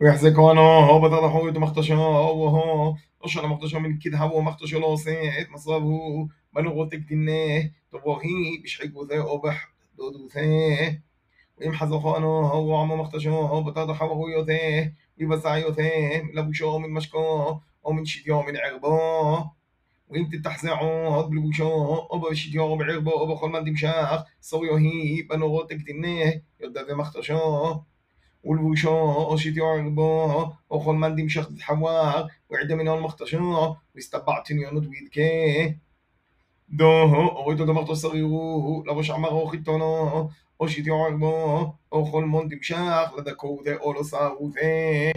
ويحزقونه وبتضحوا يتمختشوا وهو رشنا مختشوا من كده؟ هو مختشوا لو سيت مصابه بنغوتك دنيه تبوهي بشحق وثاء وبح دود وثاء ويمحزقونه هو عم مختشوا بتضحوا وهو يثاء ويبسع يثاء لبوشو من مشكو. ومن شديو من عربو. وانت تحزعوا بالبوشو وبشديو بعربو وبخل من دمشاخ صويوهي بنغوتك دنيه يدى مختشوا والبوشو شتي عربو وخل من دي مشخت حوار وعدا من المختشو واستبعتني يونت ويدكي. دو أريد دمرت صغيرو لبش عمر وخيتونو وشتي عربو وخل من دي مشاخ لدكو ذي أولو صارو ذي.